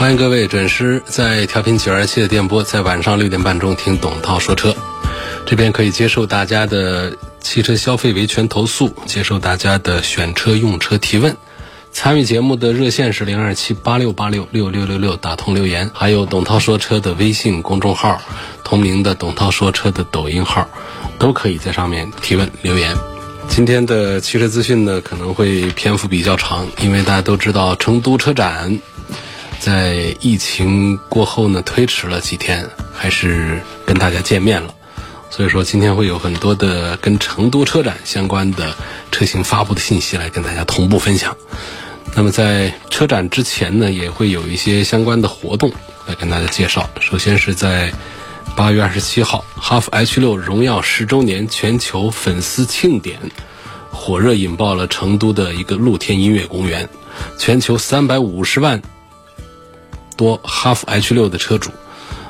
欢迎各位准时在调频九二七的电波，在晚上六点半钟听董涛说车。这边可以接受大家的汽车消费维权投诉，接受大家的选车用车提问。参与节目的热线是零二七八六八六六六六六，打通留言。还有董涛说车的微信公众号，同名的董涛说车的抖音号，都可以在上面提问留言。今天的汽车资讯呢，可能会篇幅比较长，因为大家都知道成都车展。在疫情过后呢，推迟了几天，还是跟大家见面了。所以说，今天会有很多的跟成都车展相关的车型发布的信息来跟大家同步分享。那么在车展之前呢，也会有一些相关的活动来跟大家介绍。首先是在八月二十七号，哈弗 H 六荣耀十周年全球粉丝庆典，火热引爆了成都的一个露天音乐公园，全球三百五十万。多哈弗 H 六的车主，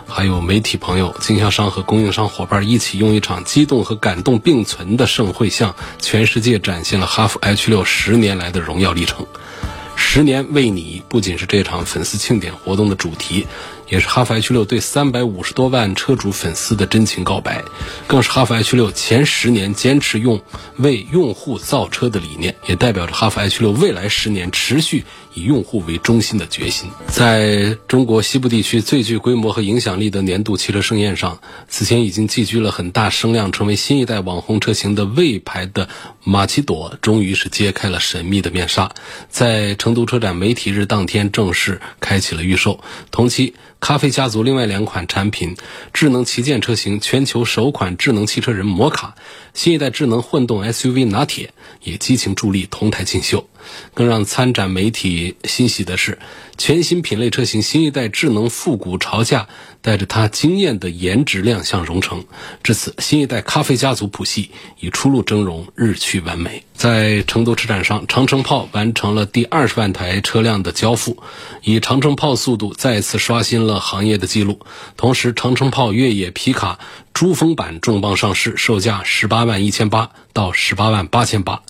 还有媒体朋友、经销商和供应商伙伴一起，用一场激动和感动并存的盛会，向全世界展现了哈弗 H 六十年来的荣耀历程。十年为你，不仅是这场粉丝庆典活动的主题，也是哈弗 H 六对三百五十多万车主粉丝的真情告白，更是哈弗 H 六前十年坚持用为用户造车的理念，也代表着哈弗 H 六未来十年持续。以用户为中心的决心，在中国西部地区最具规模和影响力的年度汽车盛宴上，此前已经寄居了很大声量、成为新一代网红车型的魏牌的马奇朵，终于是揭开了神秘的面纱，在成都车展媒体日当天正式开启了预售。同期，咖啡家族另外两款产品智能旗舰车型，全球首款智能汽车人摩卡，新一代智能混动 SUV 拿铁也激情助力同台竞秀。更让参展媒体欣喜的是，全新品类车型新一代智能复古潮价，带着它惊艳的颜值亮相荣成。至此，新一代咖啡家族谱系已初露峥嵘，日趋完美。在成都车展上，长城炮完成了第二十万台车辆的交付，以长城炮速度再次刷新了行业的记录。同时，长城炮越野皮卡珠峰版重磅上市，售价十八万一千八到十八万八千八。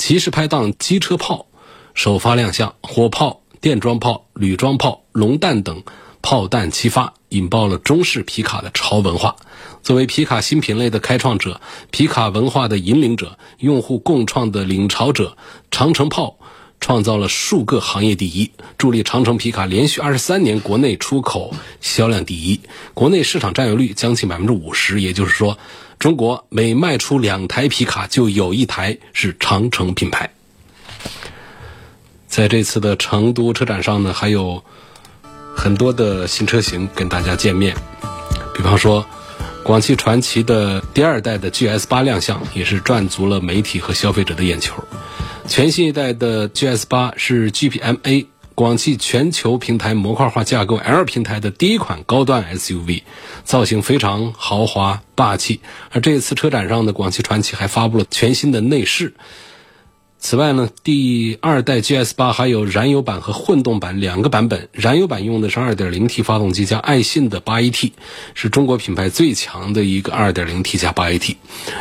骑士拍档机车炮首发亮相，火炮、电装炮、铝装炮、龙弹等炮弹齐发，引爆了中式皮卡的潮文化。作为皮卡新品类的开创者、皮卡文化的引领者、用户共创的领潮者，长城炮创造了数个行业第一，助力长城皮卡连续二十三年国内出口销量第一，国内市场占有率将近百分之五十。也就是说。中国每卖出两台皮卡，就有一台是长城品牌。在这次的成都车展上呢，还有很多的新车型跟大家见面。比方说，广汽传祺的第二代的 GS 八亮相，也是赚足了媒体和消费者的眼球。全新一代的 GS 八是 GPMA。广汽全球平台模块化架构 L 平台的第一款高端 SUV，造型非常豪华霸气。而这一次车展上的广汽传祺还发布了全新的内饰。此外呢，第二代 GS 八还有燃油版和混动版两个版本。燃油版用的是 2.0T 发动机加爱信的 8AT，是中国品牌最强的一个 2.0T 加 8AT。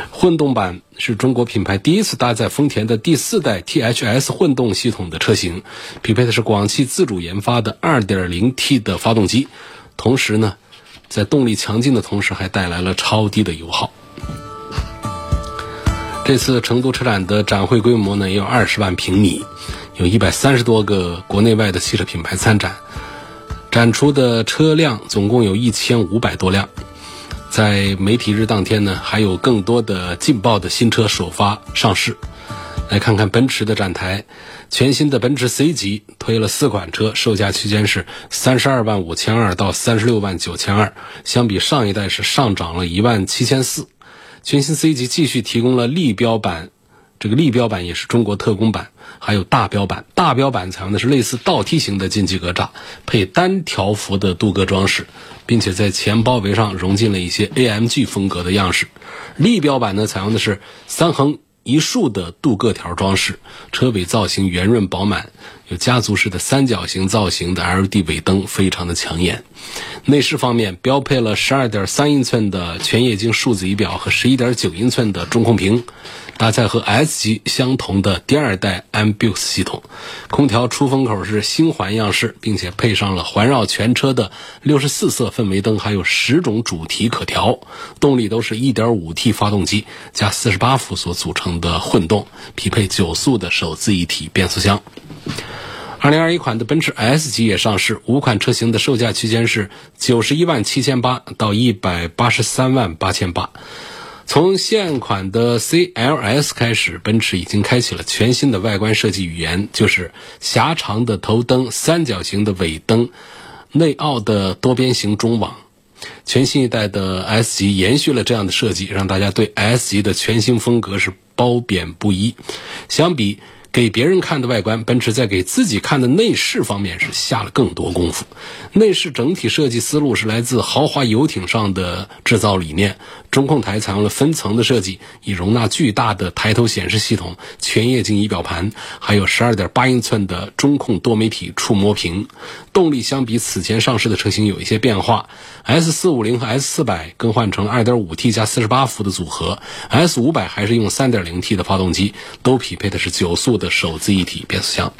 混动版是中国品牌第一次搭载丰田的第四代 THS 混动系统的车型，匹配的是广汽自主研发的 2.0T 的发动机，同时呢，在动力强劲的同时，还带来了超低的油耗。这次成都车展的展会规模呢，也有二十万平米，有一百三十多个国内外的汽车品牌参展，展出的车辆总共有一千五百多辆。在媒体日当天呢，还有更多的劲爆的新车首发上市。来看看奔驰的展台，全新的奔驰 C 级推了四款车，售价区间是三十二万五千二到三十六万九千二，相比上一代是上涨了一万七千四。全新 C 级继续提供了立标版这个立标版也是中国特供版，还有大标版。大标版采用的是类似倒梯形的进气格栅，配单条幅的镀铬装饰，并且在前包围上融进了一些 AMG 风格的样式。立标版呢，采用的是三横一竖的镀铬条装饰，车尾造型圆润饱满，有家族式的三角形造型的 LED 尾灯，非常的抢眼。内饰方面标配了十二点三英寸的全液晶数字仪表和十一点九英寸的中控屏。搭载和 S 级相同的第二代 MBUX 系统，空调出风口是星环样式，并且配上了环绕全车的六十四色氛围灯，还有十种主题可调。动力都是一点五 T 发动机加四十八伏所组成的混动，匹配九速的手自一体变速箱。二零二一款的奔驰 S 级也上市，五款车型的售价区间是九十一万七千八到一百八十三万八千八。从现款的 CLS 开始，奔驰已经开启了全新的外观设计语言，就是狭长的头灯、三角形的尾灯、内凹的多边形中网。全新一代的 S 级延续了这样的设计，让大家对 S 级的全新风格是褒贬不一。相比。给别人看的外观，奔驰在给自己看的内饰方面是下了更多功夫。内饰整体设计思路是来自豪华游艇上的制造理念。中控台采用了分层的设计，以容纳巨大的抬头显示系统、全液晶仪表盘，还有12.8英寸的中控多媒体触摸屏。动力相比此前上市的车型有一些变化，S450 和 S400 更换成 2.5T 加48伏的组合，S500 还是用 3.0T 的发动机，都匹配的是九速。的手自一体变速箱。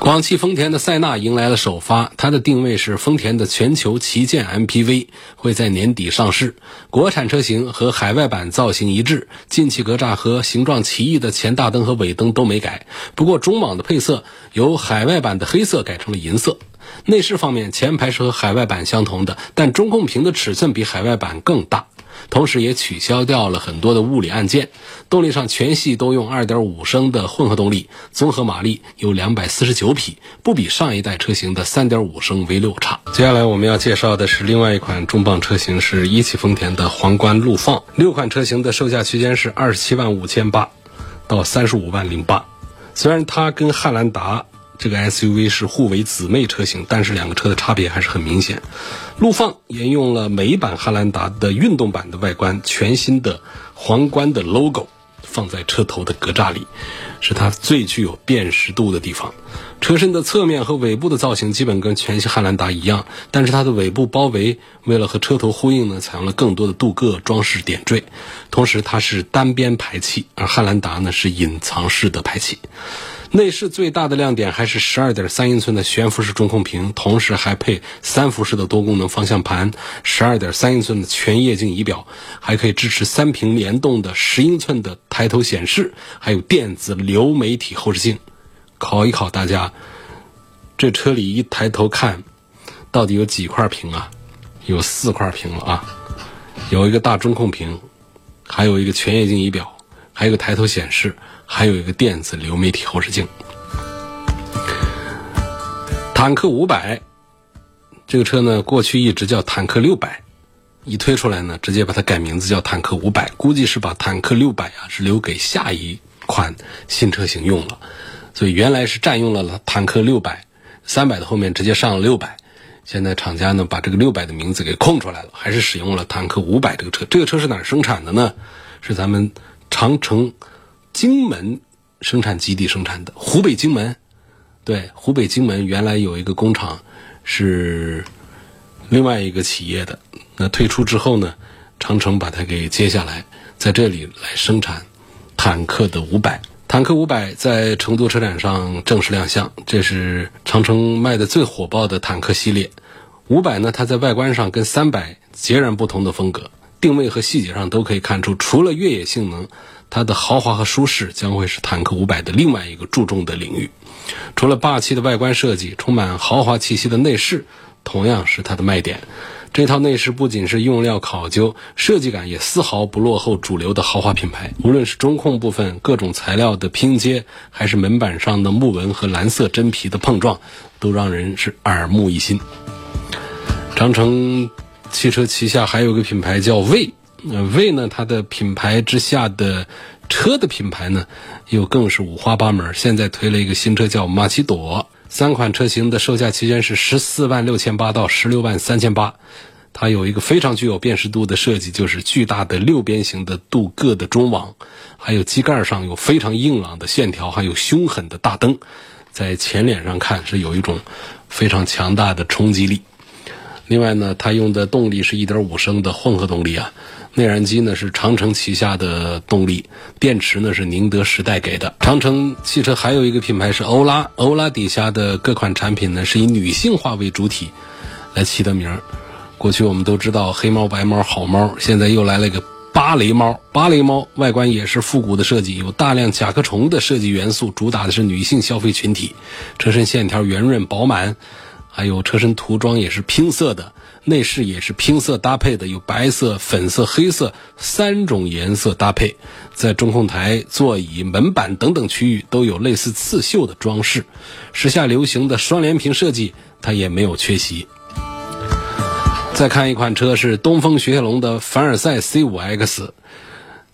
广汽丰田的塞纳迎来了首发，它的定位是丰田的全球旗舰 MPV，会在年底上市。国产车型和海外版造型一致，进气格栅和形状奇异的前大灯和尾灯都没改。不过中网的配色由海外版的黑色改成了银色。内饰方面，前排是和海外版相同的，但中控屏的尺寸比海外版更大。同时也取消掉了很多的物理按键，动力上全系都用2.5升的混合动力，综合马力有249匹，不比上一代车型的3.5升 V6 差。接下来我们要介绍的是另外一款重磅车型，是一汽丰田的皇冠陆放。六款车型的售价区间是27万五千八到35万零八。虽然它跟汉兰达。这个 SUV 是互为姊妹车型，但是两个车的差别还是很明显。陆放沿用了美版汉兰达的运动版的外观，全新的皇冠的 logo 放在车头的格栅里，是它最具有辨识度的地方。车身的侧面和尾部的造型基本跟全新汉兰达一样，但是它的尾部包围为了和车头呼应呢，采用了更多的镀铬装饰点缀。同时它是单边排气，而汉兰达呢是隐藏式的排气。内饰最大的亮点还是十二点三英寸的悬浮式中控屏，同时还配三辐式的多功能方向盘，十二点三英寸的全液晶仪表，还可以支持三屏联动的十英寸的抬头显示，还有电子流媒体后视镜。考一考大家，这车里一抬头看，到底有几块屏啊？有四块屏了啊！有一个大中控屏，还有一个全液晶仪表，还有个抬头显示。还有一个电子流媒体后视镜。坦克五百这个车呢，过去一直叫坦克六百，一推出来呢，直接把它改名字叫坦克五百，估计是把坦克六百啊是留给下一款新车型用了，所以原来是占用了坦克六百三百的后面直接上了六百，现在厂家呢把这个六百的名字给空出来了，还是使用了坦克五百这个车。这个车是哪儿生产的呢？是咱们长城。荆门生产基地生产的湖北荆门，对，湖北荆门原来有一个工厂是另外一个企业的，那退出之后呢，长城把它给接下来，在这里来生产坦克的五百。坦克五百在成都车展上正式亮相，这是长城卖的最火爆的坦克系列。五百呢，它在外观上跟三百截然不同的风格，定位和细节上都可以看出，除了越野性能。它的豪华和舒适将会是坦克五百的另外一个注重的领域。除了霸气的外观设计，充满豪华气息的内饰同样是它的卖点。这套内饰不仅是用料考究，设计感也丝毫不落后主流的豪华品牌。无论是中控部分各种材料的拼接，还是门板上的木纹和蓝色真皮的碰撞，都让人是耳目一新。长城汽车旗下还有个品牌叫魏魏。呃，V 呢，它的品牌之下的车的品牌呢，又更是五花八门。现在推了一个新车叫马奇朵，三款车型的售价区间是十四万六千八到十六万三千八。它有一个非常具有辨识度的设计，就是巨大的六边形的镀铬的中网，还有机盖上有非常硬朗的线条，还有凶狠的大灯，在前脸上看是有一种非常强大的冲击力。另外呢，它用的动力是一点五升的混合动力啊，内燃机呢是长城旗下的动力，电池呢是宁德时代给的。长城汽车还有一个品牌是欧拉，欧拉底下的各款产品呢是以女性化为主体来起的名儿。过去我们都知道黑猫、白猫、好猫，现在又来了一个芭蕾猫。芭蕾猫外观也是复古的设计，有大量甲壳虫的设计元素，主打的是女性消费群体。车身线条圆润饱满。还有车身涂装也是拼色的，内饰也是拼色搭配的，有白色、粉色、黑色三种颜色搭配，在中控台、座椅、门板等等区域都有类似刺绣的装饰。时下流行的双联屏设计，它也没有缺席。再看一款车是东风雪铁龙的凡尔赛 C5X。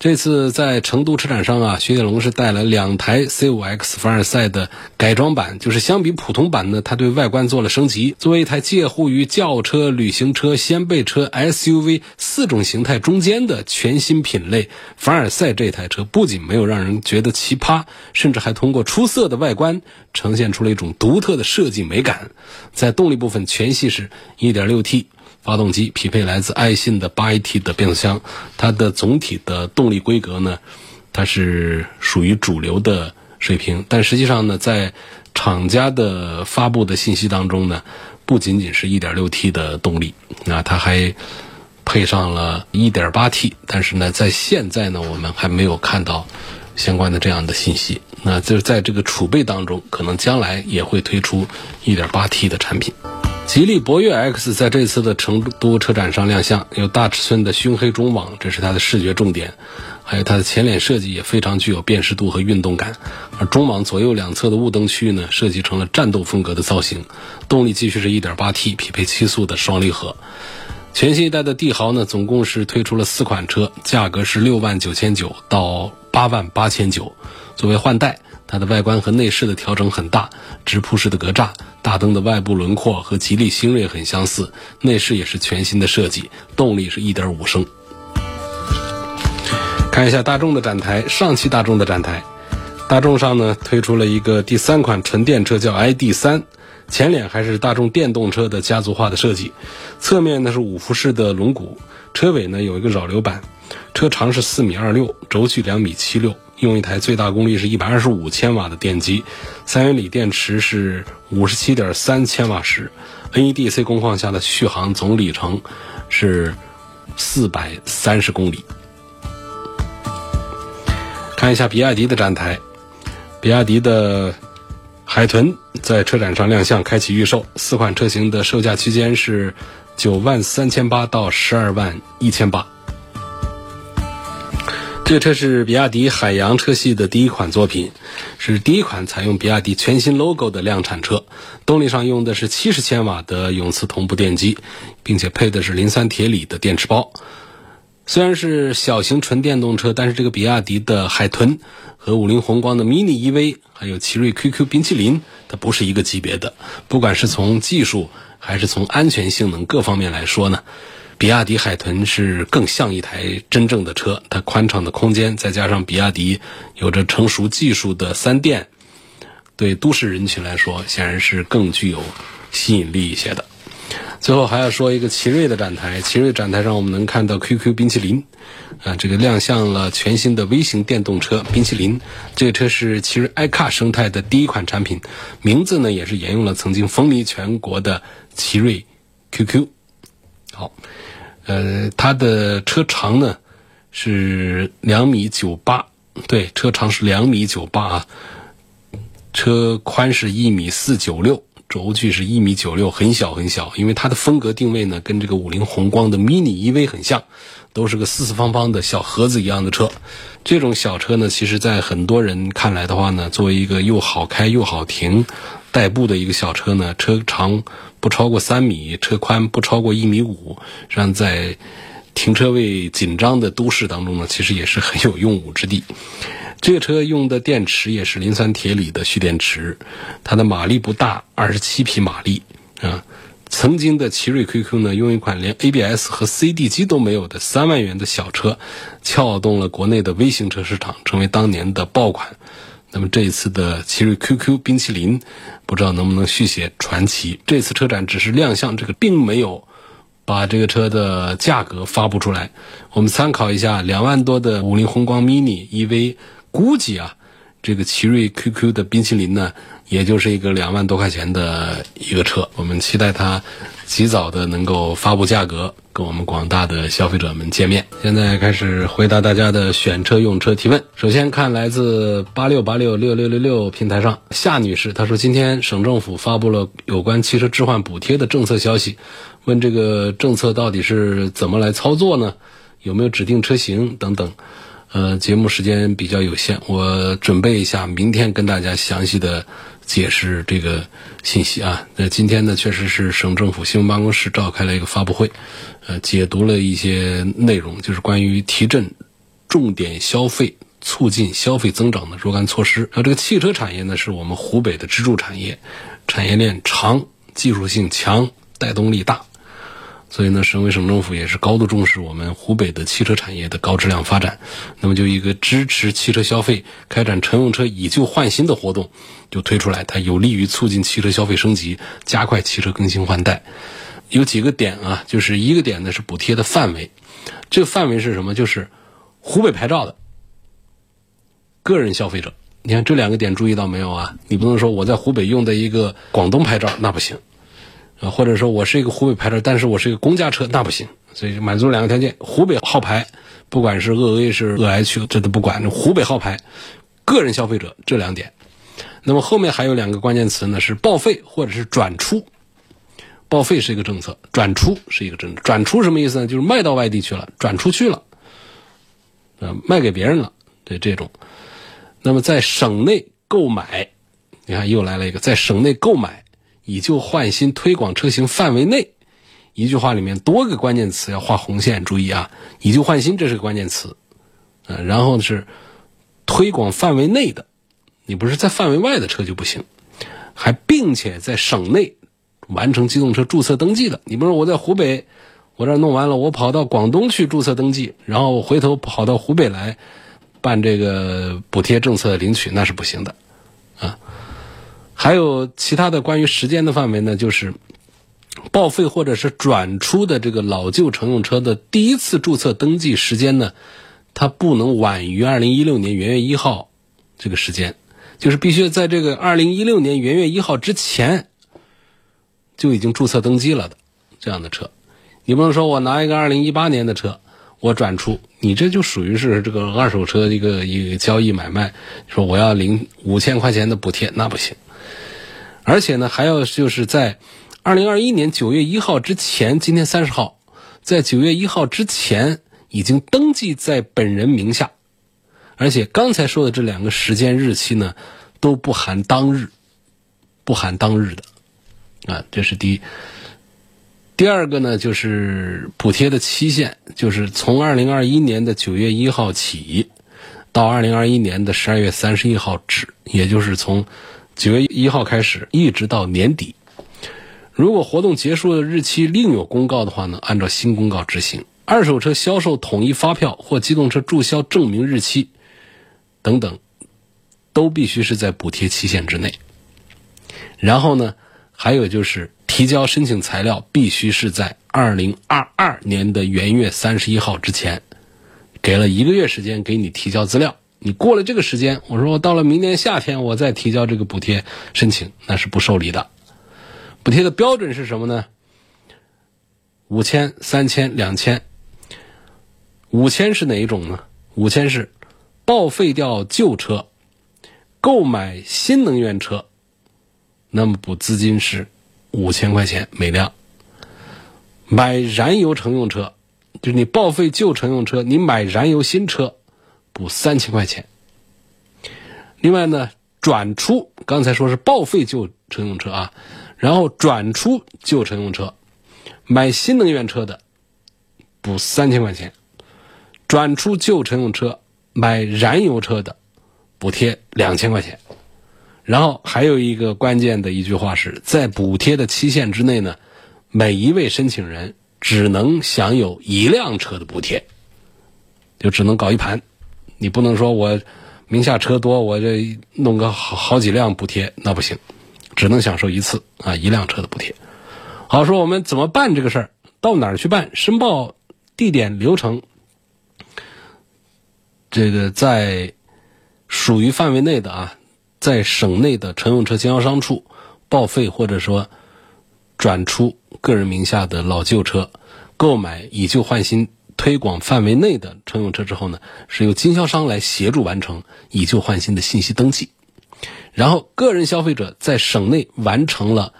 这次在成都车展上啊，雪铁龙是带来两台 C5X 凡尔赛的改装版，就是相比普通版呢，它对外观做了升级。作为一台介乎于轿车、旅行车、掀背车、SUV 四种形态中间的全新品类，凡尔赛这台车不仅没有让人觉得奇葩，甚至还通过出色的外观呈现出了一种独特的设计美感。在动力部分，全系是 1.6T。发动机匹配来自爱信的八 AT 的变速箱，它的总体的动力规格呢，它是属于主流的水平。但实际上呢，在厂家的发布的信息当中呢，不仅仅是一点六 T 的动力，那它还配上了一点八 T。但是呢，在现在呢，我们还没有看到相关的这样的信息。那就是在这个储备当中，可能将来也会推出一点八 T 的产品。吉利博越 X 在这次的成都车展上亮相，有大尺寸的熏黑中网，这是它的视觉重点。还有它的前脸设计也非常具有辨识度和运动感。而中网左右两侧的雾灯区域呢，设计成了战斗风格的造型。动力继续是一点八 T，匹配七速的双离合。全新一代的帝豪呢，总共是推出了四款车，价格是六万九千九到八万八千九，作为换代。它的外观和内饰的调整很大，直瀑式的格栅，大灯的外部轮廓和吉利星瑞很相似，内饰也是全新的设计，动力是一点五升。看一下大众的展台，上汽大众的展台，大众上呢推出了一个第三款纯电车，叫 ID 三，前脸还是大众电动车的家族化的设计，侧面呢是五辐式的轮毂，车尾呢有一个扰流板，车长是四米二六，轴距两米七六。用一台最大功率是一百二十五千瓦的电机，三元锂电池是五十七点三千瓦时，NEDC 工况下的续航总里程是四百三十公里。看一下比亚迪的展台，比亚迪的海豚在车展上亮相，开启预售，四款车型的售价区间是九万三千八到十二万一千八。这车是比亚迪海洋车系的第一款作品，是第一款采用比亚迪全新 logo 的量产车。动力上用的是七十千瓦的永磁同步电机，并且配的是磷酸铁锂的电池包。虽然是小型纯电动车，但是这个比亚迪的海豚和五菱宏光的 mini EV，还有奇瑞 QQ 冰淇淋，它不是一个级别的。不管是从技术还是从安全性能各方面来说呢。比亚迪海豚是更像一台真正的车，它宽敞的空间，再加上比亚迪有着成熟技术的三电，对都市人群来说，显然是更具有吸引力一些的。最后还要说一个奇瑞的展台，奇瑞展台上我们能看到 QQ 冰淇淋，啊，这个亮相了全新的微型电动车冰淇淋。这个车是奇瑞 iCar 生态的第一款产品，名字呢也是沿用了曾经风靡全国的奇瑞 QQ。好。呃，它的车长呢是两米九八，对，车长是两米九八啊，车宽是一米四九六，轴距是一米九六，很小很小。因为它的风格定位呢，跟这个五菱宏光的 mini EV 很像，都是个四四方方的小盒子一样的车。这种小车呢，其实在很多人看来的话呢，作为一个又好开又好停。代步的一个小车呢，车长不超过三米，车宽不超过一米五，让在停车位紧张的都市当中呢，其实也是很有用武之地。这个车用的电池也是磷酸铁锂的蓄电池，它的马力不大，二十七匹马力啊。曾经的奇瑞 QQ 呢，用一款连 ABS 和 CD 机都没有的三万元的小车，撬动了国内的微型车市场，成为当年的爆款。那么这一次的奇瑞 QQ 冰淇淋，不知道能不能续写传奇？这次车展只是亮相，这个并没有把这个车的价格发布出来。我们参考一下两万多的五菱宏光 mini EV，估计啊，这个奇瑞 QQ 的冰淇淋呢，也就是一个两万多块钱的一个车。我们期待它及早的能够发布价格。跟我们广大的消费者们见面。现在开始回答大家的选车用车提问。首先看来自八六八六六六六六平台上夏女士，她说今天省政府发布了有关汽车置换补贴的政策消息，问这个政策到底是怎么来操作呢？有没有指定车型等等？呃，节目时间比较有限，我准备一下，明天跟大家详细的。解释这个信息啊，那今天呢，确实是省政府新闻办公室召开了一个发布会，呃，解读了一些内容，就是关于提振重点消费、促进消费增长的若干措施。那这个汽车产业呢，是我们湖北的支柱产业，产业链长，技术性强，带动力大。所以呢，省委省政府也是高度重视我们湖北的汽车产业的高质量发展。那么，就一个支持汽车消费、开展乘用车以旧换新的活动就推出来，它有利于促进汽车消费升级，加快汽车更新换代。有几个点啊，就是一个点呢是补贴的范围，这个范围是什么？就是湖北牌照的个人消费者。你看这两个点注意到没有啊？你不能说我在湖北用的一个广东牌照，那不行。或者说我是一个湖北牌照，但是我是一个公家车，那不行。所以满足两个条件：湖北号牌，不管是鄂 A 是鄂 H，这都不管。湖北号牌，个人消费者这两点。那么后面还有两个关键词呢，是报废或者是转出。报废是一个政策，转出是一个政策。转出什么意思呢？就是卖到外地去了，转出去了，啊，卖给别人了。对这种。那么在省内购买，你看又来了一个，在省内购买。以旧换新推广车型范围内，一句话里面多个关键词要画红线，注意啊！以旧换新这是个关键词，呃，然后是推广范围内的，你不是在范围外的车就不行，还并且在省内完成机动车注册登记的，你比如说我在湖北，我这弄完了，我跑到广东去注册登记，然后回头跑到湖北来办这个补贴政策领取，那是不行的，还有其他的关于时间的范围呢，就是报废或者是转出的这个老旧乘用车的第一次注册登记时间呢，它不能晚于二零一六年元月一号这个时间，就是必须在这个二零一六年元月一号之前就已经注册登记了的这样的车，你不能说我拿一个二零一八年的车我转出，你这就属于是这个二手车一个一个交易买卖，说我要领五千块钱的补贴，那不行。而且呢，还要就是在二零二一年九月一号之前，今天三十号，在九月一号之前已经登记在本人名下，而且刚才说的这两个时间日期呢，都不含当日，不含当日的，啊，这是第一。第二个呢，就是补贴的期限，就是从二零二一年的九月一号起，到二零二一年的十二月三十一号止，也就是从。九月一号开始，一直到年底。如果活动结束的日期另有公告的话呢，按照新公告执行。二手车销售统一发票或机动车注销证明日期等等，都必须是在补贴期限之内。然后呢，还有就是提交申请材料必须是在二零二二年的元月三十一号之前，给了一个月时间给你提交资料。你过了这个时间，我说我到了明年夏天，我再提交这个补贴申请，那是不受理的。补贴的标准是什么呢？五千、三千、两千。五千是哪一种呢？五千是报废掉旧车，购买新能源车，那么补资金是五千块钱每辆。买燃油乘用车，就是你报废旧乘用车，你买燃油新车。补三千块钱。另外呢，转出刚才说是报废旧乘用车啊，然后转出旧乘用车，买新能源车的，补三千块钱，转出旧乘用车买燃油车的补贴两千块钱。然后还有一个关键的一句话是在补贴的期限之内呢，每一位申请人只能享有一辆车的补贴，就只能搞一盘，你不能说我名下车多，我这弄个好好几辆补贴，那不行，只能享受一次啊一辆车的补贴。好，说我们怎么办这个事儿？到哪儿去办？申报地点流程，这个在属于范围内的啊。在省内的乘用车经销商处报废或者说转出个人名下的老旧车，购买以旧换新推广范围内的乘用车之后呢，是由经销商来协助完成以旧换新的信息登记。然后，个人消费者在省内完成了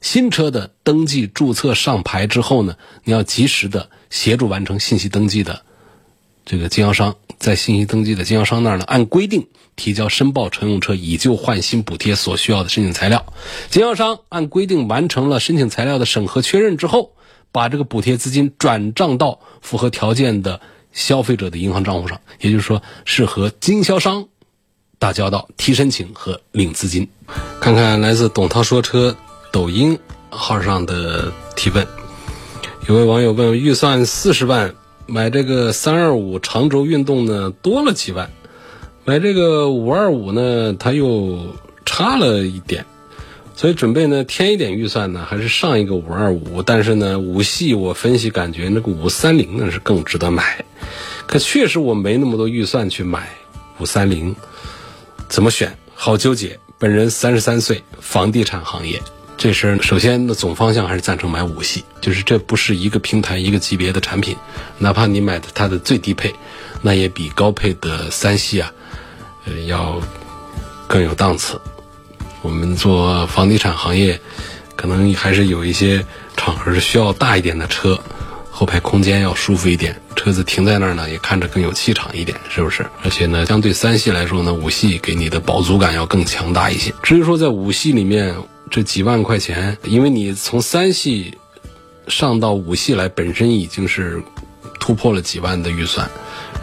新车的登记注册上牌之后呢，你要及时的协助完成信息登记的这个经销商，在信息登记的经销商那儿呢，按规定。提交申报乘用车以旧换新补贴所需要的申请材料，经销商按规定完成了申请材料的审核确认之后，把这个补贴资金转账到符合条件的消费者的银行账户上，也就是说是和经销商打交道、提申请和领资金。看看来自董涛说车抖音号上的提问，有位网友问：预算四十万买这个三二五长轴运动呢，多了几万？买这个五二五呢，它又差了一点，所以准备呢添一点预算呢，还是上一个五二五。但是呢，五系我分析感觉那个五三零呢是更值得买，可确实我没那么多预算去买五三零，怎么选？好纠结。本人三十三岁，房地产行业，这事儿首先的总方向还是赞成买五系，就是这不是一个平台一个级别的产品，哪怕你买的它的最低配，那也比高配的三系啊。呃要更有档次。我们做房地产行业，可能还是有一些场合是需要大一点的车，后排空间要舒服一点，车子停在那儿呢也看着更有气场一点，是不是？而且呢，相对三系来说呢，五系给你的饱足感要更强大一些。至于说在五系里面这几万块钱，因为你从三系上到五系来，本身已经是突破了几万的预算。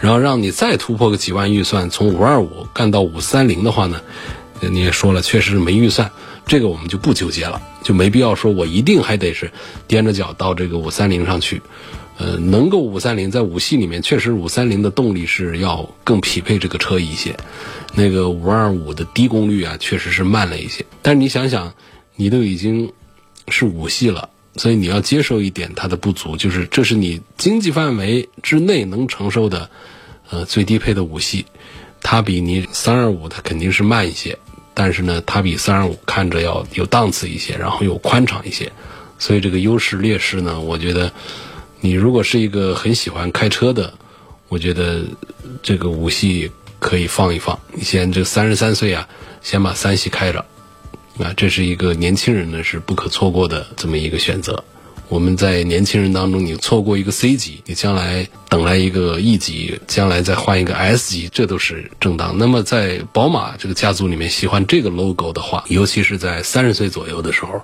然后让你再突破个几万预算，从五二五干到五三零的话呢，你也说了，确实是没预算，这个我们就不纠结了，就没必要说我一定还得是踮着脚到这个五三零上去。呃，能够五三零在五系里面，确实五三零的动力是要更匹配这个车一些。那个五二五的低功率啊，确实是慢了一些。但是你想想，你都已经是五系了。所以你要接受一点它的不足，就是这是你经济范围之内能承受的，呃最低配的五系，它比你三二五它肯定是慢一些，但是呢，它比三二五看着要有档次一些，然后又宽敞一些，所以这个优势劣势呢，我觉得你如果是一个很喜欢开车的，我觉得这个五系可以放一放，你先这三十三岁啊，先把三系开着。啊，这是一个年轻人呢是不可错过的这么一个选择。我们在年轻人当中，你错过一个 C 级，你将来等来一个 E 级，将来再换一个 S 级，这都是正当。那么在宝马这个家族里面，喜欢这个 logo 的话，尤其是在三十岁左右的时候，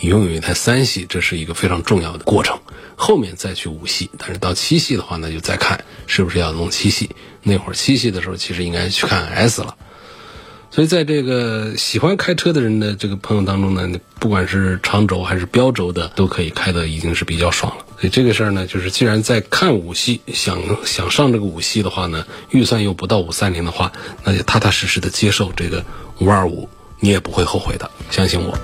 你拥有一台三系，这是一个非常重要的过程。后面再去五系，但是到七系的话呢，就再看是不是要弄七系。那会儿七系的时候，其实应该去看 S 了。所以，在这个喜欢开车的人的这个朋友当中呢，不管是长轴还是标轴的，都可以开的已经是比较爽了。所以这个事儿呢，就是既然在看五系，想想上这个五系的话呢，预算又不到五三零的话，那就踏踏实实的接受这个五二五，你也不会后悔的，相信我。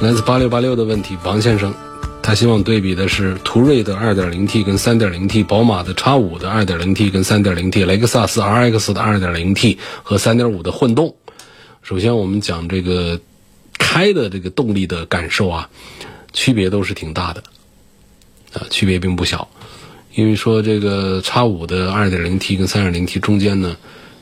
来自八六八六的问题，王先生。他希望对比的是途锐的 2.0T 跟 3.0T，宝马的 X5 的 2.0T 跟 3.0T，雷克萨斯 RX 的 2.0T 和3.5的混动。首先，我们讲这个开的这个动力的感受啊，区别都是挺大的，啊，区别并不小。因为说这个 X5 的 2.0T 跟 3.0T 中间呢，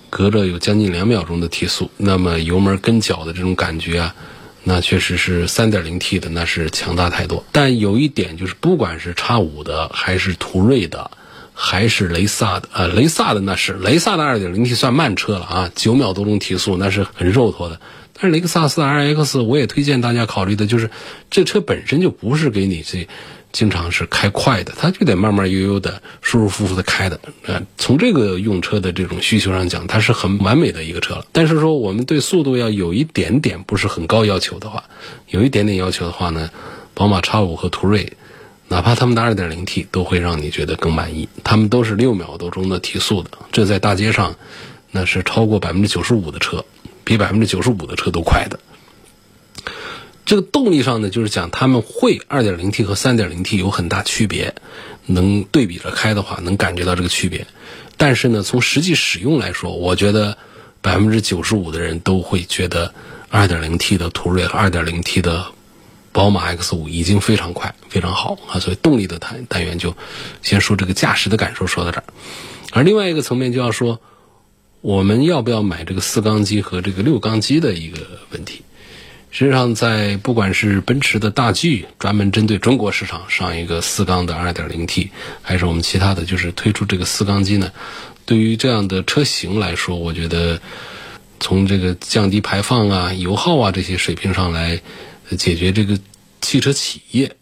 隔着有将近两秒钟的提速，那么油门跟脚的这种感觉啊。那确实是三点零 T 的，那是强大太多。但有一点就是，不管是叉五的，还是途锐的，还是雷萨的，呃，雷萨的那是雷萨的二点零 T 算慢车了啊，九秒多钟提速，那是很肉脱的。但是雷克萨斯 RX，我也推荐大家考虑的，就是这车本身就不是给你这经常是开快的，它就得慢慢悠悠的、舒舒服服的开的。呃，从这个用车的这种需求上讲，它是很完美的一个车了。但是说我们对速度要有一点点不是很高要求的话，有一点点要求的话呢，宝马 X 五和途锐，哪怕他们的 2.0T 都会让你觉得更满意。他们都是六秒多钟的提速的，这在大街上那是超过百分之九十五的车，比百分之九十五的车都快的。这个动力上呢，就是讲他们会 2.0T 和 3.0T 有很大区别，能对比着开的话，能感觉到这个区别。但是呢，从实际使用来说，我觉得百分之九十五的人都会觉得 2.0T 的途锐和 2.0T 的宝马 X5 已经非常快、非常好啊。所以动力的单单元就先说这个驾驶的感受说到这儿，而另外一个层面就要说，我们要不要买这个四缸机和这个六缸机的一个问题。实际上，在不管是奔驰的大 G 专门针对中国市场上一个四缸的 2.0T，还是我们其他的就是推出这个四缸机呢？对于这样的车型来说，我觉得从这个降低排放啊、油耗啊这些水平上来解决这个汽车企业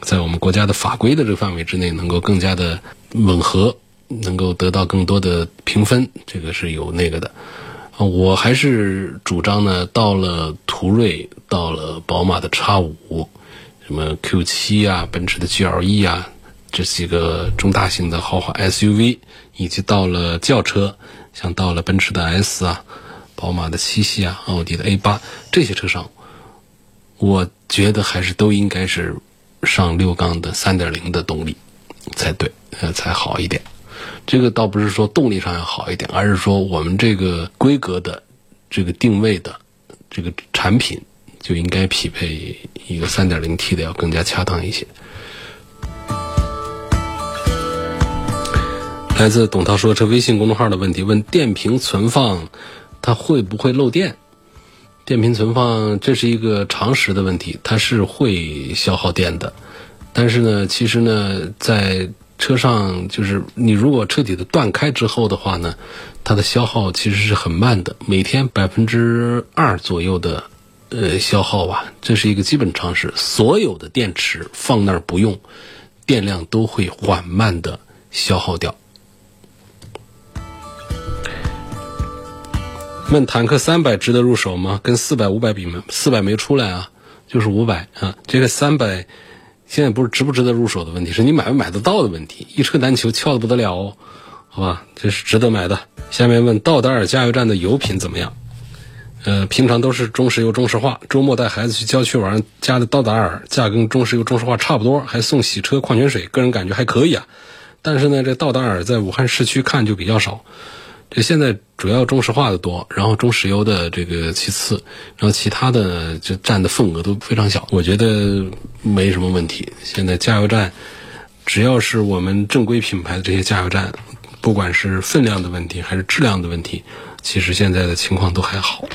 在我们国家的法规的这个范围之内能够更加的吻合，能够得到更多的评分，这个是有那个的。我还是主张呢，到了途锐，到了宝马的 X 五，什么 Q 七啊，奔驰的 GLE 啊，这几个中大型的豪华 SUV，以及到了轿车，像到了奔驰的 S 啊，宝马的七系啊，奥迪的 A 八这些车上，我觉得还是都应该是上六缸的三点零的动力才对，呃，才好一点。这个倒不是说动力上要好一点，而是说我们这个规格的、这个定位的这个产品就应该匹配一个 3.0T 的要更加恰当一些。来自董涛说车微信公众号的问题问：电瓶存放它会不会漏电？电瓶存放这是一个常识的问题，它是会消耗电的，但是呢，其实呢，在车上就是你如果彻底的断开之后的话呢，它的消耗其实是很慢的，每天百分之二左右的呃消耗吧，这是一个基本常识。所有的电池放那儿不用，电量都会缓慢的消耗掉。问坦克三百值得入手吗？跟四百、五百比吗？四百没出来啊，就是五百啊，这个三百。现在不是值不值得入手的问题，是你买不买得到的问题。一车难求，俏的不得了哦，好吧，这是值得买的。下面问道达尔加油站的油品怎么样？呃，平常都是中石油、中石化，周末带孩子去郊区玩，加的道达尔，价跟中石油、中石化差不多，还送洗车、矿泉水，个人感觉还可以啊。但是呢，这道达尔在武汉市区看就比较少。这现在主要中石化的多，然后中石油的这个其次，然后其他的就占的份额都非常小，我觉得没什么问题。现在加油站，只要是我们正规品牌的这些加油站，不管是分量的问题还是质量的问题，其实现在的情况都还好。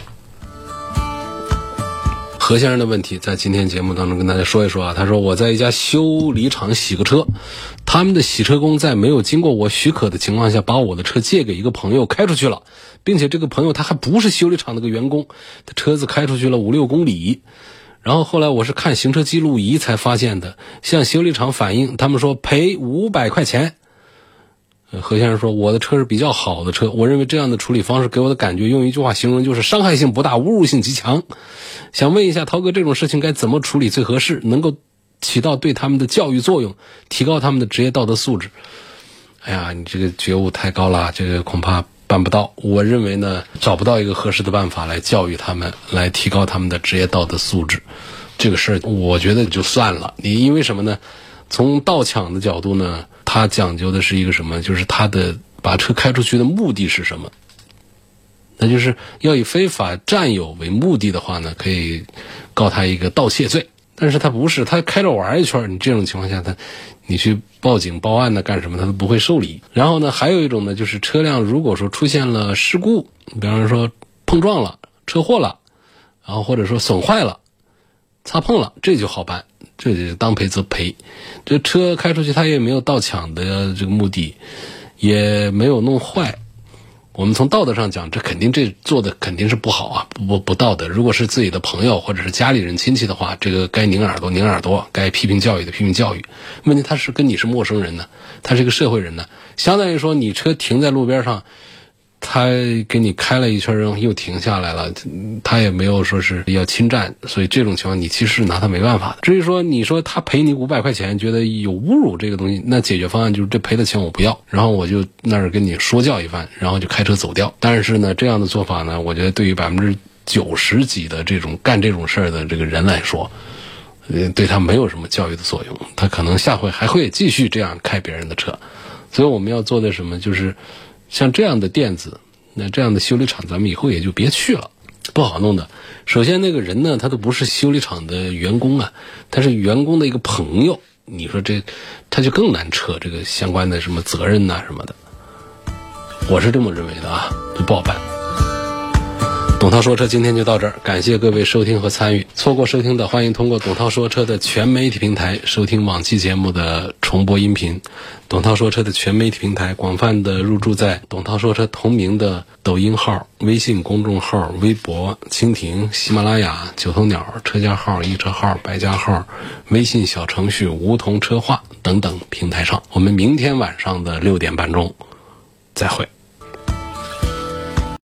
何先生的问题在今天节目当中跟大家说一说啊。他说我在一家修理厂洗个车，他们的洗车工在没有经过我许可的情况下，把我的车借给一个朋友开出去了，并且这个朋友他还不是修理厂那个员工，他车子开出去了五六公里，然后后来我是看行车记录仪才发现的，向修理厂反映，他们说赔五百块钱。何先生说：“我的车是比较好的车，我认为这样的处理方式给我的感觉，用一句话形容就是伤害性不大，侮辱性极强。想问一下涛哥，这种事情该怎么处理最合适，能够起到对他们的教育作用，提高他们的职业道德素质？”哎呀，你这个觉悟太高了，这个恐怕办不到。我认为呢，找不到一个合适的办法来教育他们，来提高他们的职业道德素质。这个事儿，我觉得就算了。你因为什么呢？从盗抢的角度呢？他讲究的是一个什么？就是他的把车开出去的目的是什么？那就是要以非法占有为目的的话呢，可以告他一个盗窃罪。但是他不是，他开着玩一圈，你这种情况下，他你去报警报案呢干什么？他都不会受理。然后呢，还有一种呢，就是车辆如果说出现了事故，比方说碰撞了、车祸了，然后或者说损坏了、擦碰了，这就好办。这就当赔则赔，这车开出去他也没有盗抢的这个目的，也没有弄坏，我们从道德上讲，这肯定这做的肯定是不好啊，不不不道德。如果是自己的朋友或者是家里人亲戚的话，这个该拧耳朵拧耳朵，该批评教育的批评教育。问题他是跟你是陌生人呢，他是一个社会人呢，相当于说你车停在路边上。他给你开了一圈，然后又停下来了，他也没有说是要侵占，所以这种情况你其实拿他没办法的。至于说你说他赔你五百块钱，觉得有侮辱这个东西，那解决方案就是这赔的钱我不要，然后我就那儿跟你说教一番，然后就开车走掉。但是呢，这样的做法呢，我觉得对于百分之九十几的这种干这种事儿的这个人来说，呃，对他没有什么教育的作用，他可能下回还会继续这样开别人的车。所以我们要做的什么就是。像这样的店子，那这样的修理厂，咱们以后也就别去了，不好弄的。首先，那个人呢，他都不是修理厂的员工啊，他是员工的一个朋友。你说这，他就更难扯这个相关的什么责任呐什么的。我是这么认为的啊，不好办。董涛说车今天就到这儿，感谢各位收听和参与。错过收听的，欢迎通过董涛说车的全媒体平台收听往期节目的重播音频。董涛说车的全媒体平台广泛的入驻在董涛说车同名的抖音号、微信公众号、微博、蜻蜓、喜马拉雅、九头鸟车家号、易车号、百家号、微信小程序梧桐车话等等平台上。我们明天晚上的六点半钟再会。